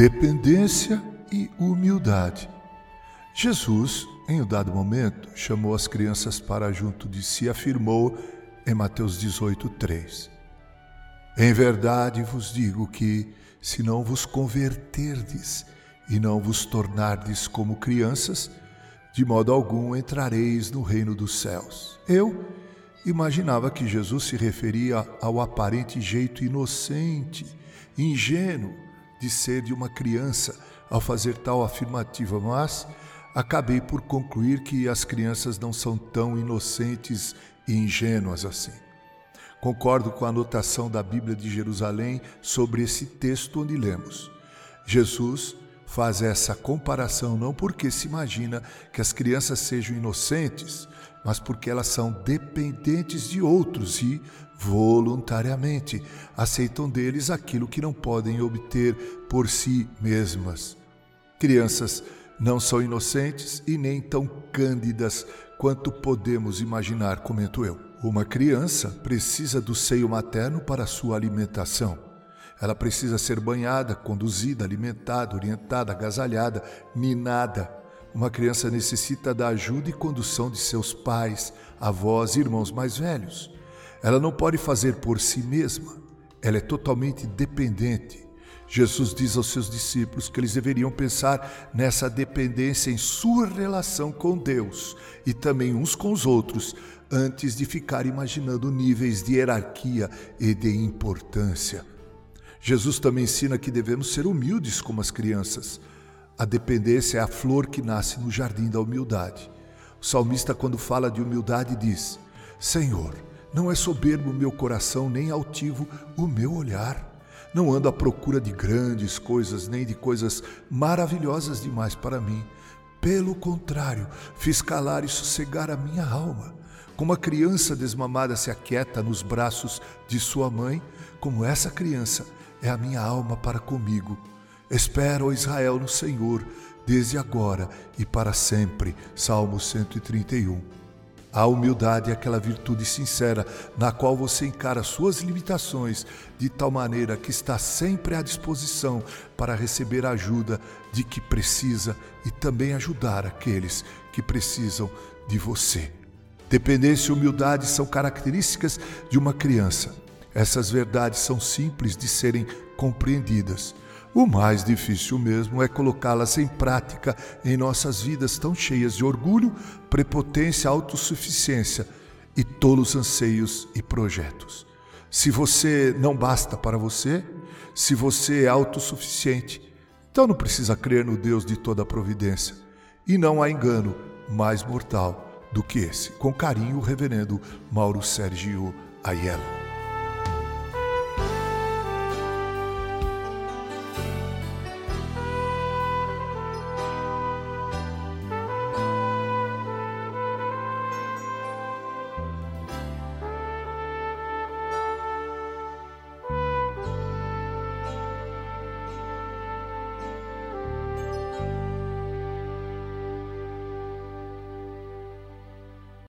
dependência e humildade. Jesus, em um dado momento, chamou as crianças para junto de si e afirmou em Mateus 18, 3: Em verdade vos digo que, se não vos converterdes e não vos tornardes como crianças, de modo algum entrareis no reino dos céus. Eu imaginava que Jesus se referia ao aparente jeito inocente, ingênuo de ser de uma criança ao fazer tal afirmativa, mas acabei por concluir que as crianças não são tão inocentes e ingênuas assim. Concordo com a anotação da Bíblia de Jerusalém sobre esse texto onde lemos. Jesus faz essa comparação não porque se imagina que as crianças sejam inocentes, mas porque elas são dependentes de outros e, voluntariamente, aceitam deles aquilo que não podem obter por si mesmas. Crianças não são inocentes e nem tão cândidas quanto podemos imaginar, comento eu. Uma criança precisa do seio materno para sua alimentação. Ela precisa ser banhada, conduzida, alimentada, orientada, agasalhada, ninada. Uma criança necessita da ajuda e condução de seus pais, avós e irmãos mais velhos. Ela não pode fazer por si mesma. Ela é totalmente dependente. Jesus diz aos seus discípulos que eles deveriam pensar nessa dependência em sua relação com Deus e também uns com os outros, antes de ficar imaginando níveis de hierarquia e de importância. Jesus também ensina que devemos ser humildes como as crianças. A dependência é a flor que nasce no jardim da humildade. O salmista, quando fala de humildade, diz: Senhor, não é soberbo o meu coração, nem altivo o meu olhar. Não ando à procura de grandes coisas, nem de coisas maravilhosas demais para mim. Pelo contrário, fiz calar e sossegar a minha alma. Como a criança desmamada se aquieta nos braços de sua mãe, como essa criança é a minha alma para comigo. Espero, Israel, no Senhor, desde agora e para sempre. Salmo 131. A humildade é aquela virtude sincera na qual você encara suas limitações de tal maneira que está sempre à disposição para receber a ajuda de que precisa e também ajudar aqueles que precisam de você. Dependência e humildade são características de uma criança. Essas verdades são simples de serem compreendidas. O mais difícil mesmo é colocá-las em prática em nossas vidas tão cheias de orgulho, prepotência, autossuficiência e tolos anseios e projetos. Se você não basta para você, se você é autossuficiente, então não precisa crer no Deus de toda a providência. E não há engano mais mortal do que esse. Com carinho, o reverendo Mauro Sérgio Aiello.